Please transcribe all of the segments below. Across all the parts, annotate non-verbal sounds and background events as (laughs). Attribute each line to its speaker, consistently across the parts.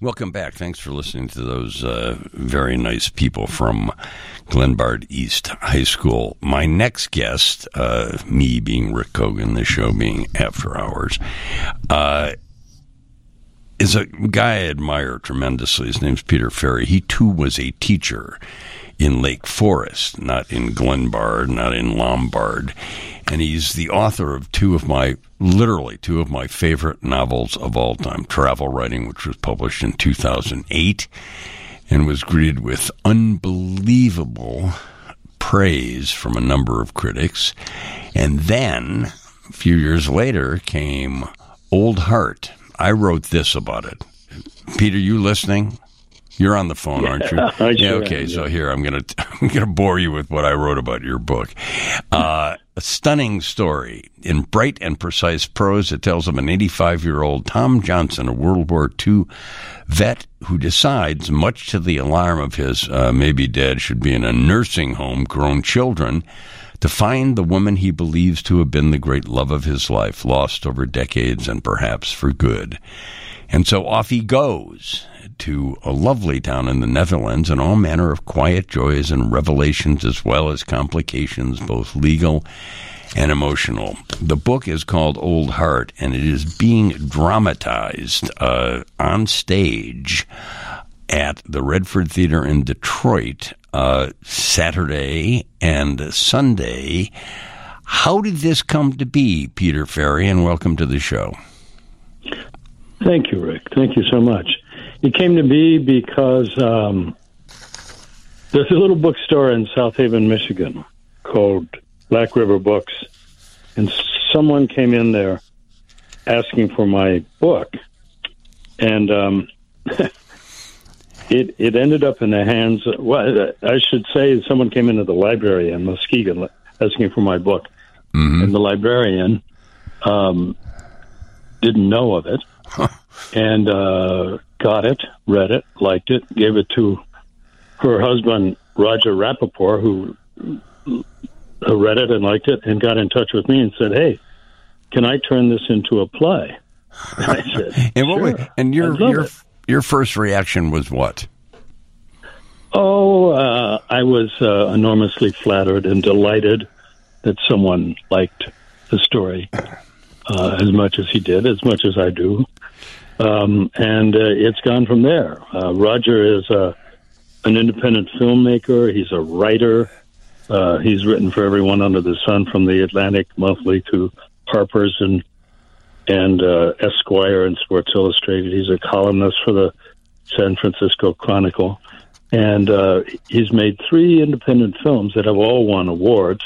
Speaker 1: Welcome back. Thanks for listening to those uh, very nice people from Glenbard East High School. My next guest, uh, me being Rick Kogan, the show being After Hours, uh, is a guy I admire tremendously. His name's Peter Ferry. He too was a teacher in Lake Forest, not in Glenbard, not in Lombard. And he's the author of two of my, literally two of my favorite novels of all time Travel Writing, which was published in 2008 and was greeted with unbelievable praise from a number of critics. And then, a few years later, came Old Heart. I wrote this about it. Peter, you listening? You're on the phone, aren't you? (laughs)
Speaker 2: I
Speaker 1: yeah.
Speaker 2: sure
Speaker 1: Okay.
Speaker 2: am,
Speaker 1: So here I'm gonna (laughs) I'm gonna bore you with what I wrote about your book. Uh, a stunning story in bright and precise prose. It tells of an 85 year old Tom Johnson, a World War II vet who decides, much to the alarm of his uh, maybe dead, should be in a nursing home, grown children. To find the woman he believes to have been the great love of his life, lost over decades and perhaps for good. And so off he goes to a lovely town in the Netherlands and all manner of quiet joys and revelations as well as complications, both legal and emotional. The book is called Old Heart and it is being dramatized uh, on stage at the Redford Theater in Detroit uh, Saturday and Sunday. How did this come to be, Peter Ferry? And welcome to the show.
Speaker 2: Thank you, Rick. Thank you so much. It came to be because um, there's a little bookstore in South Haven, Michigan called Black River Books, and someone came in there asking for my book, and um, (laughs) it it ended up in the hands. Of, well, I should say someone came into the library in Muskegon asking for my book, and the librarian um, didn't know of it (laughs) and uh, got it, read it, liked it, gave it to her husband, Roger Rapoport, who, who read it and liked it, and got in touch with me and said, Hey, can I turn this into a play? And I said, (laughs)
Speaker 1: And what?
Speaker 2: "Sure,
Speaker 1: wa- and your your
Speaker 2: it."
Speaker 1: your first reaction was what?
Speaker 2: Oh, uh, I was uh, enormously flattered and delighted that someone liked the story uh, as much as he did, as much as I do. Um, and uh, it's gone from there. Uh, Roger is uh, an independent filmmaker. He's a writer. Uh, he's written for everyone under the sun, from the Atlantic Monthly to Harper's and and uh, Esquire and Sports Illustrated. He's a columnist for the San Francisco Chronicle, and uh, he's made three independent films that have all won awards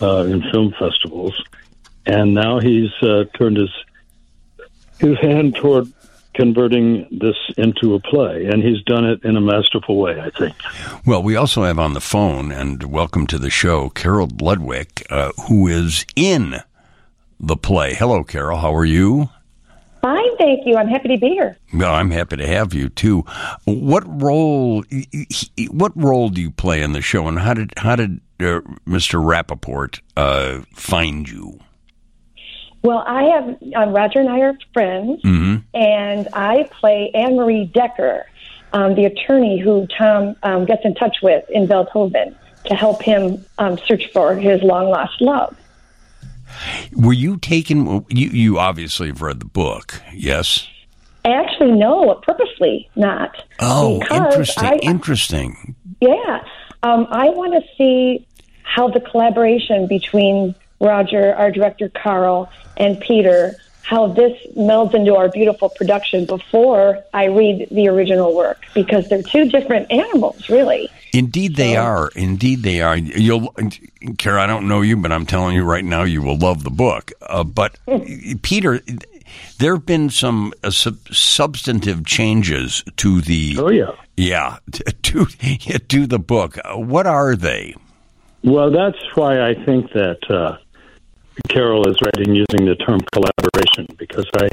Speaker 2: uh, in film festivals. And now he's uh, turned his his hand toward converting this into a play, and he's done it in a masterful way. I think.
Speaker 1: Well, we also have on the phone, and welcome to the show, Carol Ludwig, uh, who is in the play. Hello, Carol. How are you?
Speaker 3: Fine, thank you. I'm happy to be here.
Speaker 1: Well, I'm happy to have you too. What role? What role do you play in the show, and how did how did uh, Mr. Rapoport uh, find you?
Speaker 3: Well, I have um, Roger and I are friends, and I play Anne Marie Decker, um, the attorney who Tom um, gets in touch with in Veldhoven to help him um, search for his long lost love.
Speaker 1: Were you taken? You you obviously have read the book, yes.
Speaker 3: Actually, no, purposely not.
Speaker 1: Oh, interesting.
Speaker 3: I-
Speaker 1: interesting.
Speaker 3: Yeah. Um, I want to see how the collaboration between Roger, our director Carl, and Peter, how this melds into our beautiful production before I read the original work because they're two different animals, really.
Speaker 1: Indeed, they are. Indeed, they are. You'll, Kara. I don't know you, but I'm telling you right now, you will love the book. Uh, but (laughs) Peter, there have been some uh, sub- substantive changes to the.
Speaker 2: Oh yeah.
Speaker 1: Yeah, to (laughs) to the book. Uh, What are they?
Speaker 2: Well, that's why I think that uh, Carol is right in using the term collaboration because I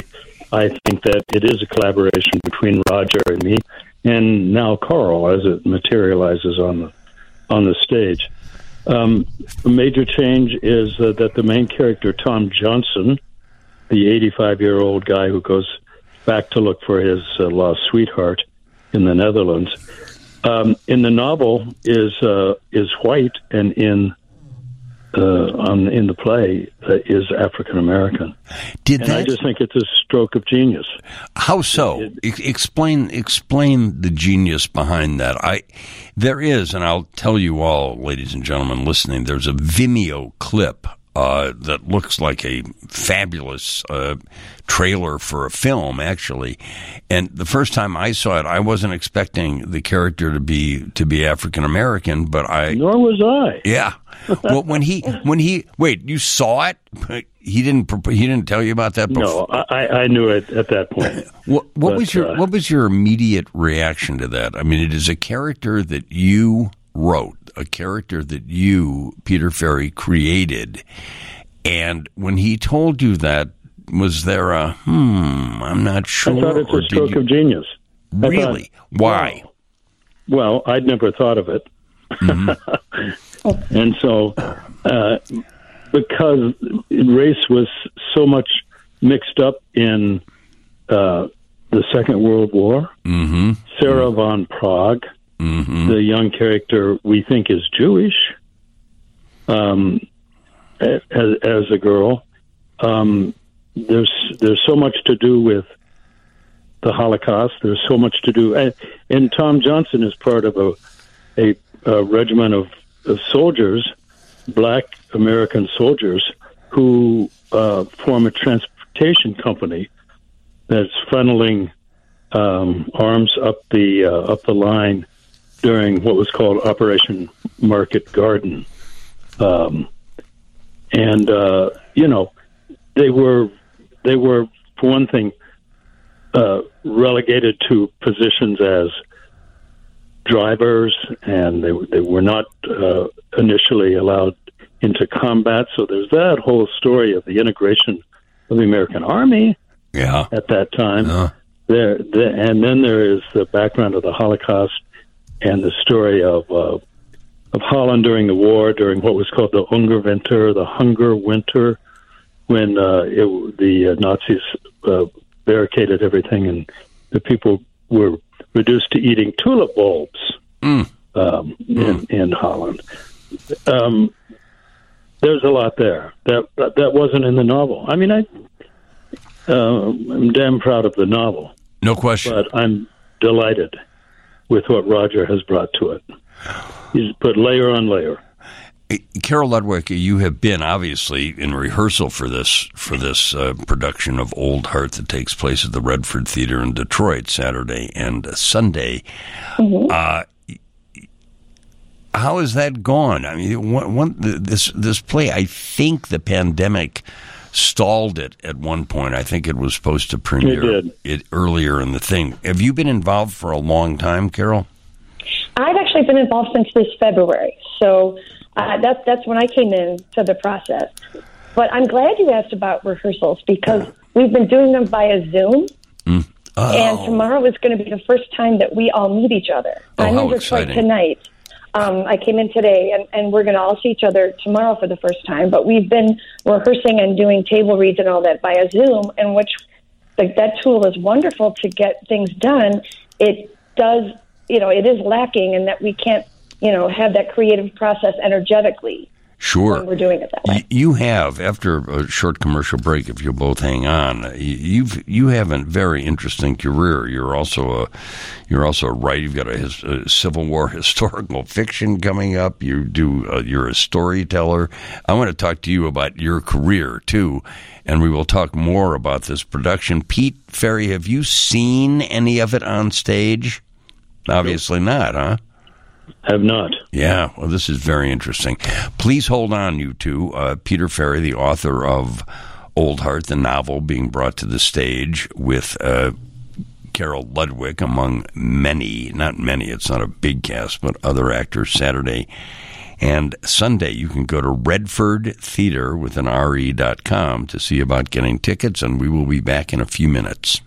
Speaker 2: I think that it is a collaboration between Roger and me, and now Carl as it materializes on the on the stage. Um, a major change is uh, that the main character Tom Johnson, the 85 year old guy who goes back to look for his uh, lost sweetheart in the Netherlands. Um, in the novel is uh, is white, and in uh, on in the play uh, is African American.
Speaker 1: Did
Speaker 2: and
Speaker 1: that?
Speaker 2: I just think it's a stroke of genius.
Speaker 1: How so? E- explain explain the genius behind that. I there is, and I'll tell you all, ladies and gentlemen listening. There's a Vimeo clip uh, that looks like a fabulous uh, trailer for a film, actually. And the first time I saw it, I wasn't expecting the character to be to be African American, but I
Speaker 2: Nor was I.
Speaker 1: yeah. (laughs) well, when he when he wait, you saw it, he didn't he didn't tell you about that before.
Speaker 2: No, I, I knew it at that point. (laughs)
Speaker 1: What, what
Speaker 2: But,
Speaker 1: was your
Speaker 2: uh,
Speaker 1: what was your immediate reaction to that? I mean, it is a character that you wrote, a character that you, Peter Ferry, created, and when he told you that, was there a hmm? I'm not sure.
Speaker 2: I thought it's a stroke
Speaker 1: you-
Speaker 2: of genius. I thought,
Speaker 1: really? Why?
Speaker 2: Well, I'd never thought of it.
Speaker 1: Mm-hmm. (laughs)
Speaker 2: and so, uh, because race was so much mixed up in uh, the Second World War,
Speaker 1: Mm-hmm.
Speaker 2: Sarah van Praag,
Speaker 1: Mm-hmm.
Speaker 2: the young character we think is Jewish, um, as, as a girl, um, there's there's so much to do with the Holocaust. There's so much to do, and, and Tom Johnson is part of a a, a regiment of, of soldiers, black American soldiers, who uh, form a transportation company that's funneling um, arms up the uh, up the line during what was called Operation Market Garden, um, and uh, you know they were they were for one thing uh, relegated to positions as drivers, and they they were not uh, initially allowed into combat. So there's that whole story of the integration of the American Army
Speaker 1: Yeah.
Speaker 2: at that time.
Speaker 1: Uh,
Speaker 2: There, the, and then there is the background of the Holocaust and the story of uh, of Holland during the war, during what was called the Hungerwinter, the Hunger Winter, when uh, it, the uh, Nazis uh, barricaded everything and the people were reduced to eating tulip bulbs
Speaker 1: Mm.
Speaker 2: um, in, in Holland. Um, there's a lot there that that that wasn't in the novel. I mean, I uh, I'm damn proud of the novel
Speaker 1: no question.
Speaker 2: but I'm delighted with what Roger has brought to it. He's put layer on layer.
Speaker 1: Carol Ludwig, you have been obviously in rehearsal for this for this uh, production of Old Heart that takes place at the Redford Theater in Detroit Saturday and Sunday. Uh, how has that gone? I mean, one, one, this this play, I think the pandemic stalled it at one point. I think it was supposed to premiere
Speaker 2: did.
Speaker 1: it earlier in the thing. Have you been involved for a long time, Carol?
Speaker 3: I've actually been involved since this February, so uh, that's that's when I came in to the process. But I'm glad you asked about rehearsals because we've been doing them via Zoom, and
Speaker 1: Oh,
Speaker 3: tomorrow is going to be the first time that we all meet each other.
Speaker 1: Oh,
Speaker 3: I'm
Speaker 1: how
Speaker 3: in Detroit
Speaker 1: exciting.
Speaker 3: tonight. Um, I came in today, and, and we're going to all see each other tomorrow for the first time. But we've been rehearsing and doing table reads and all that via Zoom, and which like that tool is wonderful to get things done. It does, you know, it is lacking in that we can't, you know, have that creative process energetically
Speaker 1: sure.
Speaker 3: we're doing it that way.
Speaker 1: You have, after a short commercial break, if you'll both hang on, you've you have a very interesting career. You're also a you're also a writer. You've got a, his, a Civil War (laughs) historical fiction coming up. You do uh, you're a storyteller. I want to talk to you about your career too, and we will talk more about this production. Pete Ferry, have you seen any of it on stage? Obviously not, huh?
Speaker 2: Have not.
Speaker 1: Yeah, well, this is very interesting. Please hold on, you two. Uh, Peter Ferry, the author of Old Heart, the novel being brought to the stage with uh, Carol Ludwig, among many, not many, it's not a big cast, but other actors, Saturday and Sunday. You can go to Redford Theater with an RE.com to see about getting tickets, and we will be back in a few minutes.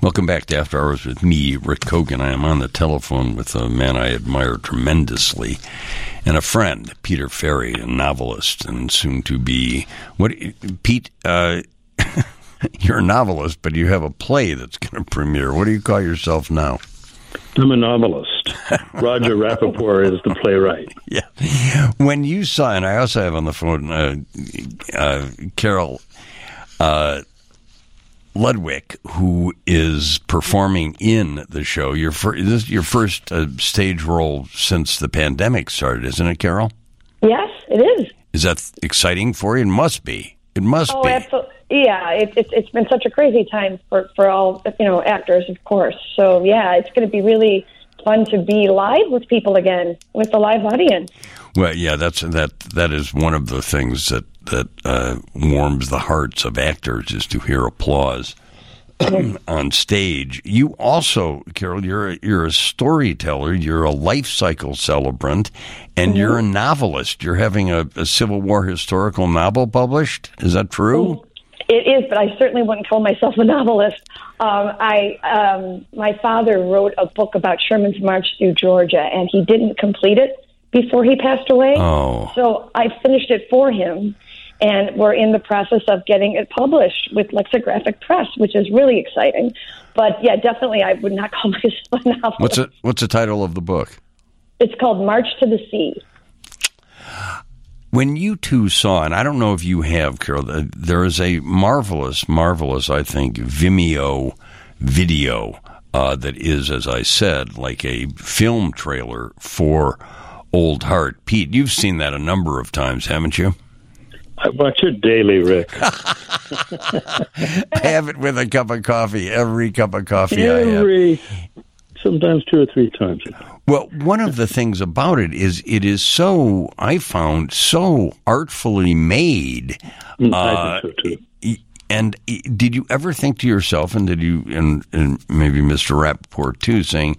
Speaker 1: Welcome back to After Hours with me, Rick Kogan. I am on the telephone with a man I admire tremendously and a friend, Peter Ferry, a novelist and soon to be what Pete. Uh, (laughs) you're a novelist, but you have a play that's going to premiere. What do you call yourself now?
Speaker 2: I'm a novelist. (laughs) Roger Rapoport is the playwright. (laughs)
Speaker 1: Yeah. When you saw, and I also have on the phone uh, uh, Carol uh, Ludwig, who is performing in the show. Your fir- this is your first uh, stage role since the pandemic started, isn't it, Carol?
Speaker 3: Yes, it is.
Speaker 1: Is that exciting for you? It must be. It must
Speaker 3: Oh,
Speaker 1: be.
Speaker 3: absolutely. Yeah, it, it, it's been such a crazy time for, for all, you know, actors, of course. So, yeah, it's going to be really fun to be live with people again, with a live audience.
Speaker 1: Well, yeah, that's that. That is one of the things that that uh, warms the hearts of actors is to hear applause (clears throat) on stage. You also, Carol, you're a, you're a storyteller. You're a life cycle celebrant, and you're a novelist. You're having a, a Civil War historical novel published. Is that true?
Speaker 3: It is, but I certainly wouldn't call myself a novelist. Um, I, um, my father wrote a book about Sherman's March through Georgia, and he didn't complete it before he passed away.
Speaker 1: Oh.
Speaker 3: So I finished it for him, and we're in the process of getting it published with Lexicographic Press, which is really exciting. But yeah, definitely, I would not (laughs) call myself a novelist.
Speaker 1: What's it? What's the title of the book?
Speaker 3: It's called March to the Sea.
Speaker 1: When you two saw, and I don't know if you have, Carol, uh, there is a marvelous, marvelous, I think, Vimeo video uh, that is, as I said, like a film trailer for Old Heart. Pete, you've seen that a number of times, haven't you?
Speaker 2: I watch it daily, Rick. (laughs)
Speaker 1: I have it with a cup of coffee, every cup of coffee I have.
Speaker 2: Every, sometimes two or three times.
Speaker 1: Well, one of the things about it is it is so, I found, so artfully made.
Speaker 2: Mm,
Speaker 1: Uh,
Speaker 2: I think so too.
Speaker 1: And did you ever think to yourself, and did you, and, and maybe Mr. Rapoport too, saying,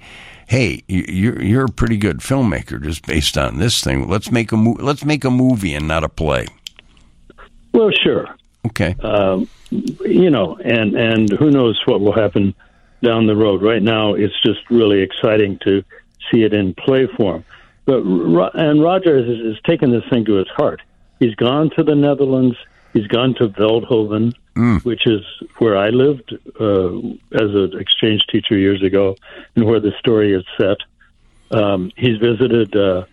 Speaker 1: "Hey, you- you're you're a pretty good filmmaker, just based on this thing. Let's make a mo- let's make a movie and not a play."
Speaker 2: Well, sure.
Speaker 1: Okay,
Speaker 2: um, you know, and and who knows what will happen down the road. Right now, it's just really exciting to see it in play form. But and Roger has, has taken this thing to his heart. He's gone to the Netherlands. He's gone to Veldhoven, which is where I lived uh, as an exchange teacher years ago, and where the story is set. Um, he's visited uh,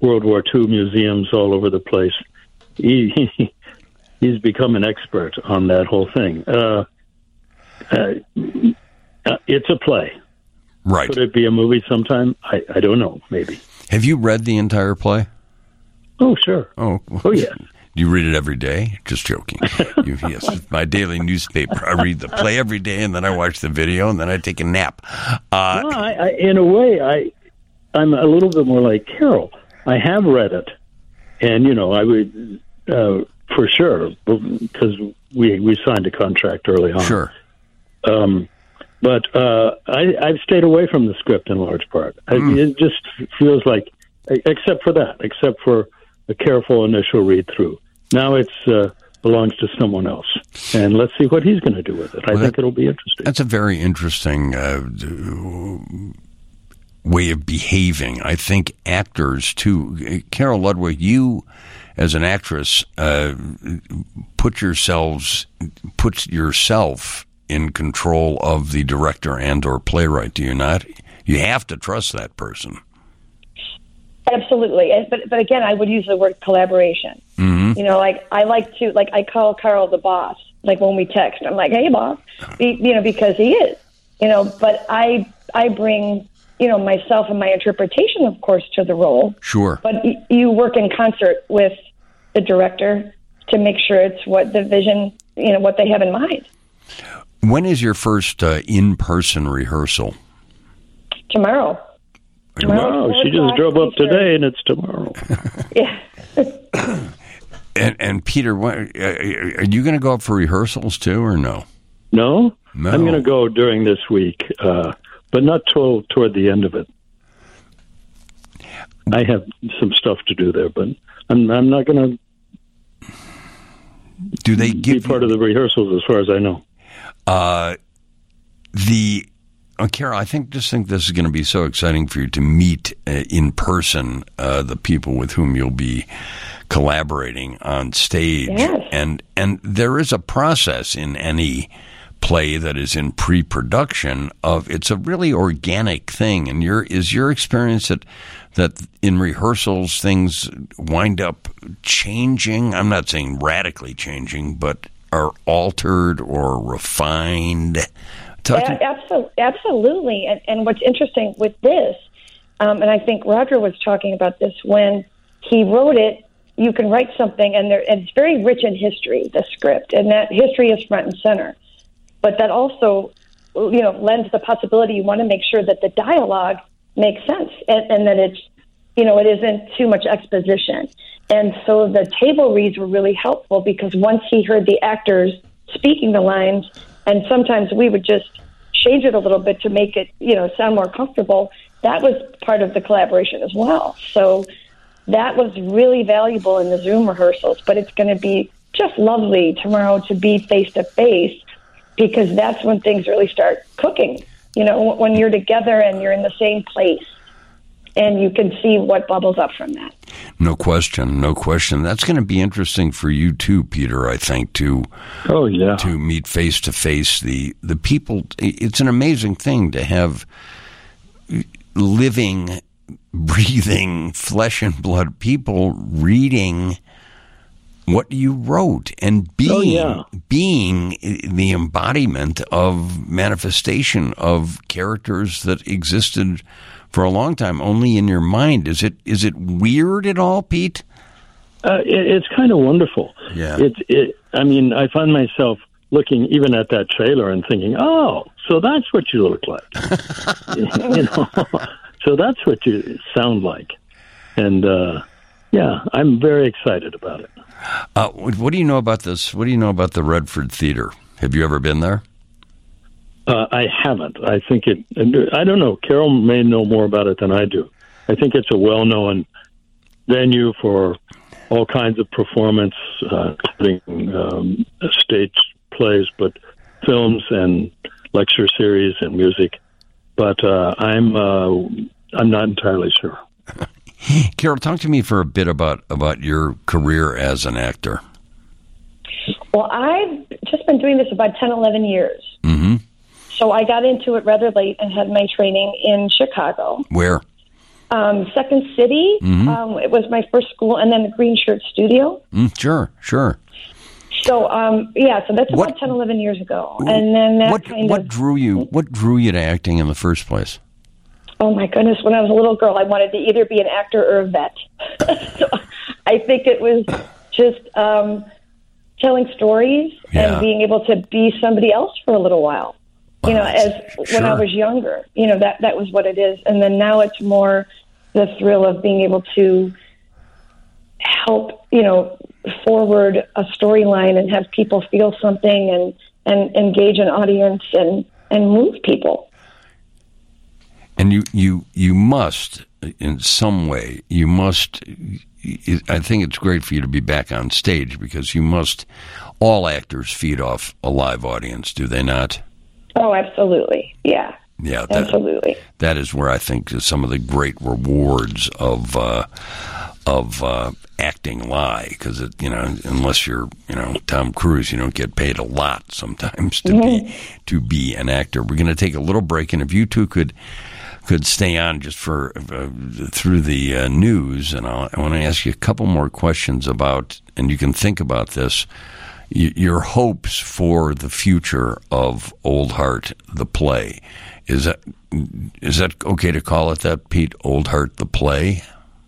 Speaker 2: World War II museums all over the place. He, (laughs) he he's become an expert on that whole thing. Uh, uh, uh, it's a play.
Speaker 1: right.
Speaker 2: Could it be a movie sometime? I, I don't know. Maybe.
Speaker 1: Have you read the entire play?
Speaker 2: Oh, sure.
Speaker 1: Oh,
Speaker 2: Oh, yeah.
Speaker 1: Do (laughs) you read it every day? Just joking. you, yes, my daily newspaper. I read the play every day, and then I watch the video, and then I take a nap. Uh,
Speaker 2: Well, I, I, in a way, I I'm a little bit more like Carol. I have read it, and you know, I would uh, for sure because we we signed a contract early on.
Speaker 1: sure.
Speaker 2: Um, but uh, I, I've stayed away from the script in large part. I, it just feels like, except for that, except for a careful initial read through. Now it's uh, belongs to someone else, and let's see what he's going to do with it. I
Speaker 1: Well,
Speaker 2: think
Speaker 1: that-
Speaker 2: it'll be interesting.
Speaker 1: That's a very interesting uh, way of behaving. I think actors too. Carol Ludwig, you as an actress uh, put yourselves put yourself in control of the director and or playwright. Do you not? You have to trust that person.
Speaker 3: Absolutely, but but again, I would use the word collaboration.
Speaker 1: Mm-hmm.
Speaker 3: You know, like I like to like I call Carl the boss. Like when we text, I'm like, "Hey, boss," you know, because he is. You know, but I I bring you know myself and my interpretation, of course, to the role.
Speaker 1: Sure.
Speaker 3: But y- you work in concert with the director to make sure it's what the vision, you know, what they have in mind.
Speaker 1: When is your first uh, in-person rehearsal?
Speaker 3: Tomorrow, tomorrow.
Speaker 2: Wow, she just drove up today, and it's tomorrow. (laughs)
Speaker 3: Yeah. (coughs)
Speaker 1: And, and Peter, what, uh, are you going to go up for rehearsals too, or no?
Speaker 2: No,
Speaker 1: No.
Speaker 2: I'm going to go during this week, uh, but not till toward the end of it. I have some stuff to do there, but I'm I'm not going to
Speaker 1: Do they
Speaker 2: be
Speaker 1: give
Speaker 2: part
Speaker 1: you,
Speaker 2: of the rehearsals, as far as I know.
Speaker 1: uh, the? Uh, Carol, I think just think this is going to be so exciting for you to meet uh, in person uh, the people with whom you'll be collaborating on stage,
Speaker 3: Yes.
Speaker 1: and and there is a process in any play that is in pre-production of it's a really organic thing and your is your experience that that in rehearsals things wind up changing i'm not saying radically changing but are altered or refined
Speaker 3: Absolutely, absolutely. And, and what's interesting with this, um, and I think Roger was talking about this when he wrote it. You can write something, and, there, and it's very rich in history. The script, and that history is front and center. But that also, you know, lends the possibility. You want to make sure that the dialogue makes sense, and, and that it's, you know, it isn't too much exposition. And so the table reads were really helpful because once he heard the actors speaking the lines, and sometimes we would just change it a little bit to make it, you know, sound more comfortable. That was part of the collaboration as well. So that was really valuable in the Zoom rehearsals. But it's going to be just lovely tomorrow to be face to face because that's when things really start cooking. You know, when you're together and you're in the same place and you can see what bubbles up from that.
Speaker 1: no question no question that's going to be interesting for you too peter i think to
Speaker 2: Oh yeah.
Speaker 1: to meet face to face the the people it's an amazing thing to have living breathing flesh and blood people reading what you wrote and being
Speaker 2: Oh, yeah.
Speaker 1: being the embodiment of manifestation of characters that existed for a long time only in your mind is it is it weird at all pete
Speaker 2: Uh, it, it's kind of wonderful.
Speaker 1: Yeah.
Speaker 2: It's. It, I mean, I find myself looking even at that trailer and thinking, "Oh, so that's what you look like." (laughs) you know, so that's what you sound like, and uh, yeah, I'm very excited about it.
Speaker 1: Uh, what do you know about this? What do you know about the Redford Theater? Have you ever been there?
Speaker 2: Uh, I haven't. I think it. I don't know. Carol may know more about it than I do. I think it's a well-known venue for all kinds of performance, uh, including um, stage plays, but films and lecture series and music. But uh, I'm uh, I'm not entirely sure. (laughs) (laughs)
Speaker 1: Carol, talk to me for a bit about about your career as an actor.
Speaker 3: Well, I've just been doing this about 10, 11 years.
Speaker 1: hmm
Speaker 3: So I got into it rather late and had my training in Chicago.
Speaker 1: Where?
Speaker 3: Um, Second City, um, it was my first school, and then the Green Shirt Studio.
Speaker 1: Mm, sure, sure.
Speaker 3: So, um, yeah, so that's
Speaker 1: What-
Speaker 3: about 10, 11 years ago. And then
Speaker 1: what
Speaker 3: kind
Speaker 1: what
Speaker 3: of,
Speaker 1: drew you? What drew you to acting in the first place?
Speaker 3: Oh my goodness, when I was a little girl, I wanted to either be an actor or a vet. (laughs) so I think it was just um, telling stories
Speaker 1: Yeah.
Speaker 3: and being able to be somebody else for a little while. You know, as when I was younger, you know that that was what it is, and then now it's more the thrill of being able to help, you know, forward a storyline and have people feel something and and engage an audience and and move people.
Speaker 1: And you you you must in some way you must. I think it's great for you to be back on stage because you must. All actors feed off a live audience, do they not?
Speaker 3: Oh, absolutely, yeah,
Speaker 1: Yeah, that,
Speaker 3: absolutely.
Speaker 1: that is where I think is some of the great rewards of uh, of uh, acting lie because you know unless you're you know Tom Cruise you don't get paid a lot sometimes to be to be an actor. We're going to take a little break, and if you two could could stay on just for uh, through the uh, news, and I'll, I want to ask you a couple more questions about, and you can think about this. y- Your hopes for the future of Old Heart, the play, is that is that okay to call it that, Pete? Old Heart, the play.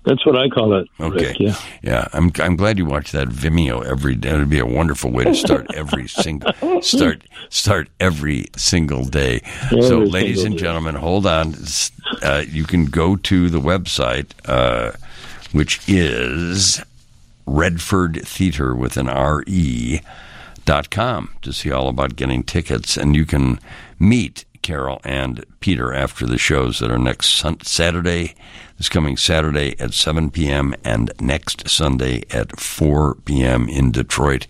Speaker 2: That's what I call it.
Speaker 1: Okay.
Speaker 2: Rick, yeah.
Speaker 1: Yeah, I'm I'm glad you watch that Vimeo every day. It'd be a wonderful way to start every (laughs) single start start every single day. so,
Speaker 2: Every
Speaker 1: ladies and
Speaker 2: day.
Speaker 1: gentlemen, hold on. Uh, you can go to the website, uh, which is Redford Theater with an R E dot com to see all about getting tickets, and you can meet Carol and Peter after the shows that are next Saturday, this coming Saturday at 7 p.m. and next Sunday at 4 p.m. in Detroit.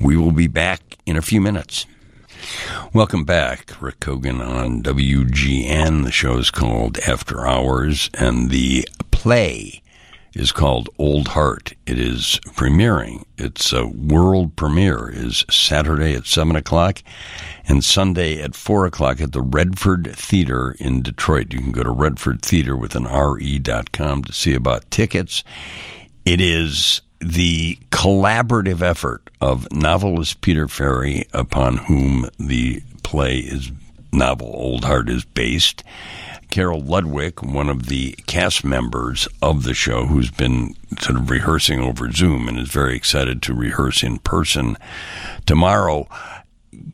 Speaker 1: We will be back in a few minutes. Welcome back, Rick Kogan on WGN. The show is called After Hours, and the play is called Old Heart. It is premiering. Its a world premiere is Saturday at 7 o'clock and Sunday at 4 o'clock at the Redford Theater in Detroit. You can go to Redford Theater with an RE.com to see about tickets. It is the collaborative effort of novelist Peter Ferry, upon whom the play is novel Old Heart is based. Carol Ludwig, one of the cast members of the show, who's been sort of rehearsing over Zoom and is very excited to rehearse in person tomorrow.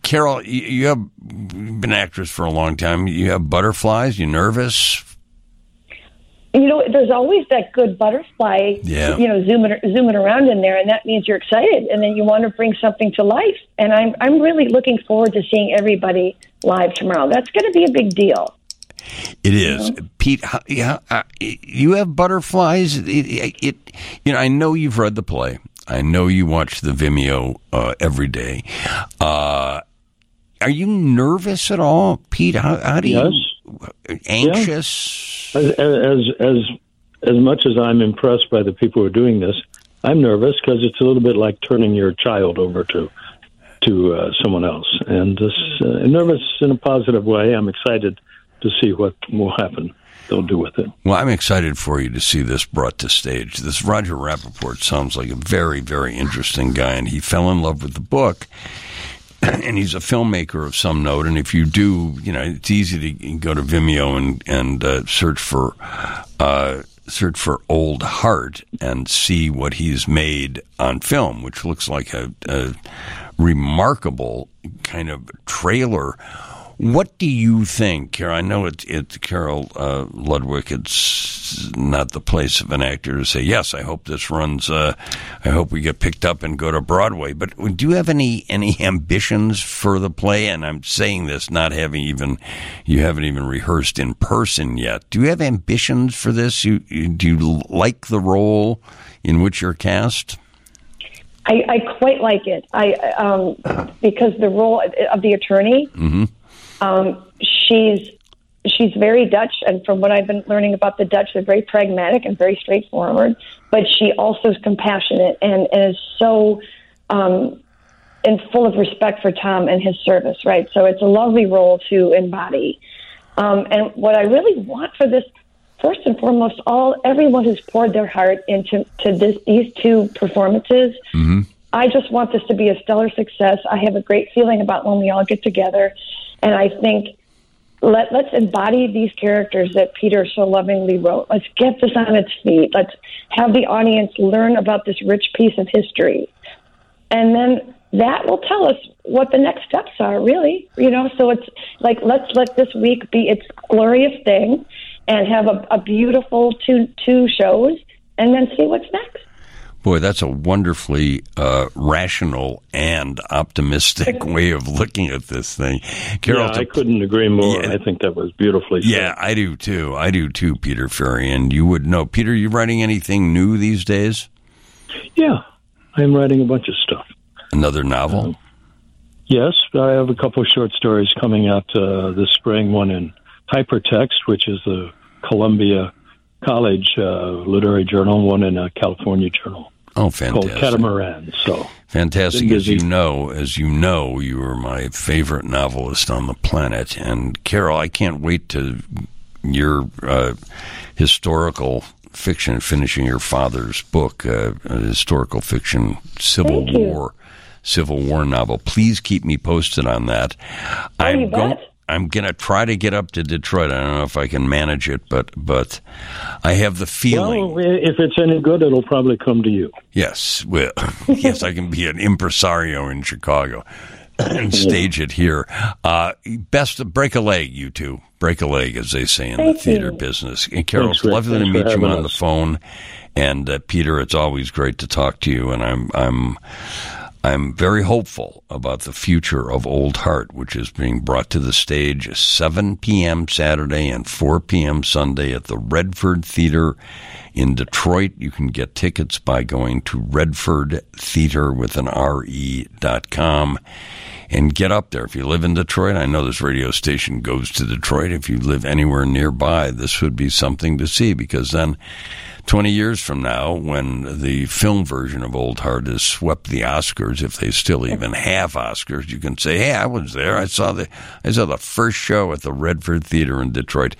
Speaker 1: Carol, you have been an actress for a long time. You have butterflies. You nervous?
Speaker 3: You know, there's always that good butterfly,
Speaker 1: Yeah.
Speaker 3: you know, zooming zooming around in there, and that means you're excited, and then you want to bring something to life. And I'm I'm really looking forward to seeing everybody live tomorrow. That's going to be a big deal.
Speaker 1: It is, Pete. How, yeah, uh, you have butterflies. It, it, it, you know, I know you've read the play. I know you watch the Vimeo uh, every day. Uh, are you nervous at all, Pete? How, how do you anxious?
Speaker 2: As as as as much as I'm impressed by the people who are doing this, I'm nervous because it's a little bit like turning your child over to to uh, someone else, and this uh, nervous in a positive way. I'm excited to see what will happen. They'll do with it.
Speaker 1: Well, I'm excited for you to see this brought to stage. This Roger Rapoport sounds like a very, very interesting guy, and he fell in love with the book. (clears throat) And he's a filmmaker of some note. And if you do, you know, it's easy to go to Vimeo and and uh, search for uh, search for Old Heart and see what he's made on film, which looks like a, a remarkable kind of trailer. What do you think, Carol? I know it's it's Carol uh, Ludwig. It's not the place of an actor to say yes. I hope this runs. Uh, I hope we get picked up and go to Broadway. But do you have any any ambitions for the play? And I'm saying this not having even you haven't even rehearsed in person yet. Do you have ambitions for this? You, you do you like the role in which you're cast?
Speaker 3: I, I quite like it. I um, because the role of the attorney, um, she's she's very Dutch, and from what I've been learning about the Dutch, they're very pragmatic and very straightforward. But she also is compassionate and, and is so um, and full of respect for Tom and his service. Right, so it's a lovely role to embody. Um, and what I really want for this, first and foremost, all everyone who's poured their heart into to this these two performances. I just want this to be a stellar success. I have a great feeling about when we all get together, and I think let let's embody these characters that Peter so lovingly wrote. Let's get this on its feet. Let's have the audience learn about this rich piece of history, and then that will tell us what the next steps are. Really, you know. So it's like let's let this week be its glorious thing, and have a, a beautiful two two shows, and then see what's next.
Speaker 1: Boy, that's a wonderfully uh, rational and optimistic (laughs) way of looking at this thing. Carol,
Speaker 2: yeah, I couldn't agree more.
Speaker 1: Yeah.
Speaker 2: I think that was beautifully said.
Speaker 1: yeah, I do too. I do too, Peter Ferry. And you would know. Peter, you writing anything new these days?
Speaker 2: Yeah, I'm writing a bunch of stuff.
Speaker 1: Another novel?
Speaker 2: Yes, I have a couple of short stories coming out uh, this spring. One in Hypertext, which is the Columbia College uh, literary journal. One in a California journal
Speaker 1: Oh, fantastic!
Speaker 2: called
Speaker 1: fantastic.
Speaker 2: Catamaran. So
Speaker 1: Fantastic. As you know, as you know, you are my favorite novelist on the planet. And Carol, I can't wait to your uh, historical fiction, finishing your father's book, uh, a historical fiction, Civil
Speaker 3: Thank you.
Speaker 1: War, Civil War novel. Please keep me posted on that. I'm
Speaker 3: you
Speaker 1: go-
Speaker 3: bet.
Speaker 1: I'm gonna try to get up to Detroit. I don't know if I can manage it, but but I have the feeling.
Speaker 2: well, if it's any good, it'll probably come to you.
Speaker 1: Yes, well, (laughs) yes, I can be an impresario in Chicago and stage it here. Uh, best break a leg, you two. Break a leg, as they say in the theater
Speaker 3: you.
Speaker 1: business. And Carol,
Speaker 2: Thanks,
Speaker 1: it's lovely to
Speaker 2: Thanks for
Speaker 1: meet you on the phone. And uh, Peter, it's always great to talk to you. And I'm I'm I'm very hopeful about the future of Old Heart, which is being brought to the stage 7 p.m. Saturday and 4 p.m. Sunday at the Redford Theater in Detroit. You can get tickets by going to Redford Theater with an R-E dot com. And get up there. If you live in Detroit, I know this radio station goes to Detroit. If you live anywhere nearby, this would be something to see because then 20 years from now, when the film version of Old Heart has swept the Oscars, if they still even have Oscars, you can say, "Hey, I was there. I saw the I saw the first show at the Redford Theater in Detroit."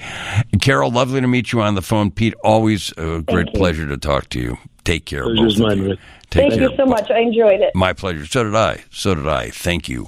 Speaker 1: Carol, lovely to meet you on the phone. Pete, always a great pleasure to talk to you. Take care.
Speaker 2: Pleasure's mine.
Speaker 1: Take
Speaker 3: Thank
Speaker 1: care.
Speaker 3: you so much. I enjoyed it.
Speaker 1: My pleasure. So did I. So did I. Thank you.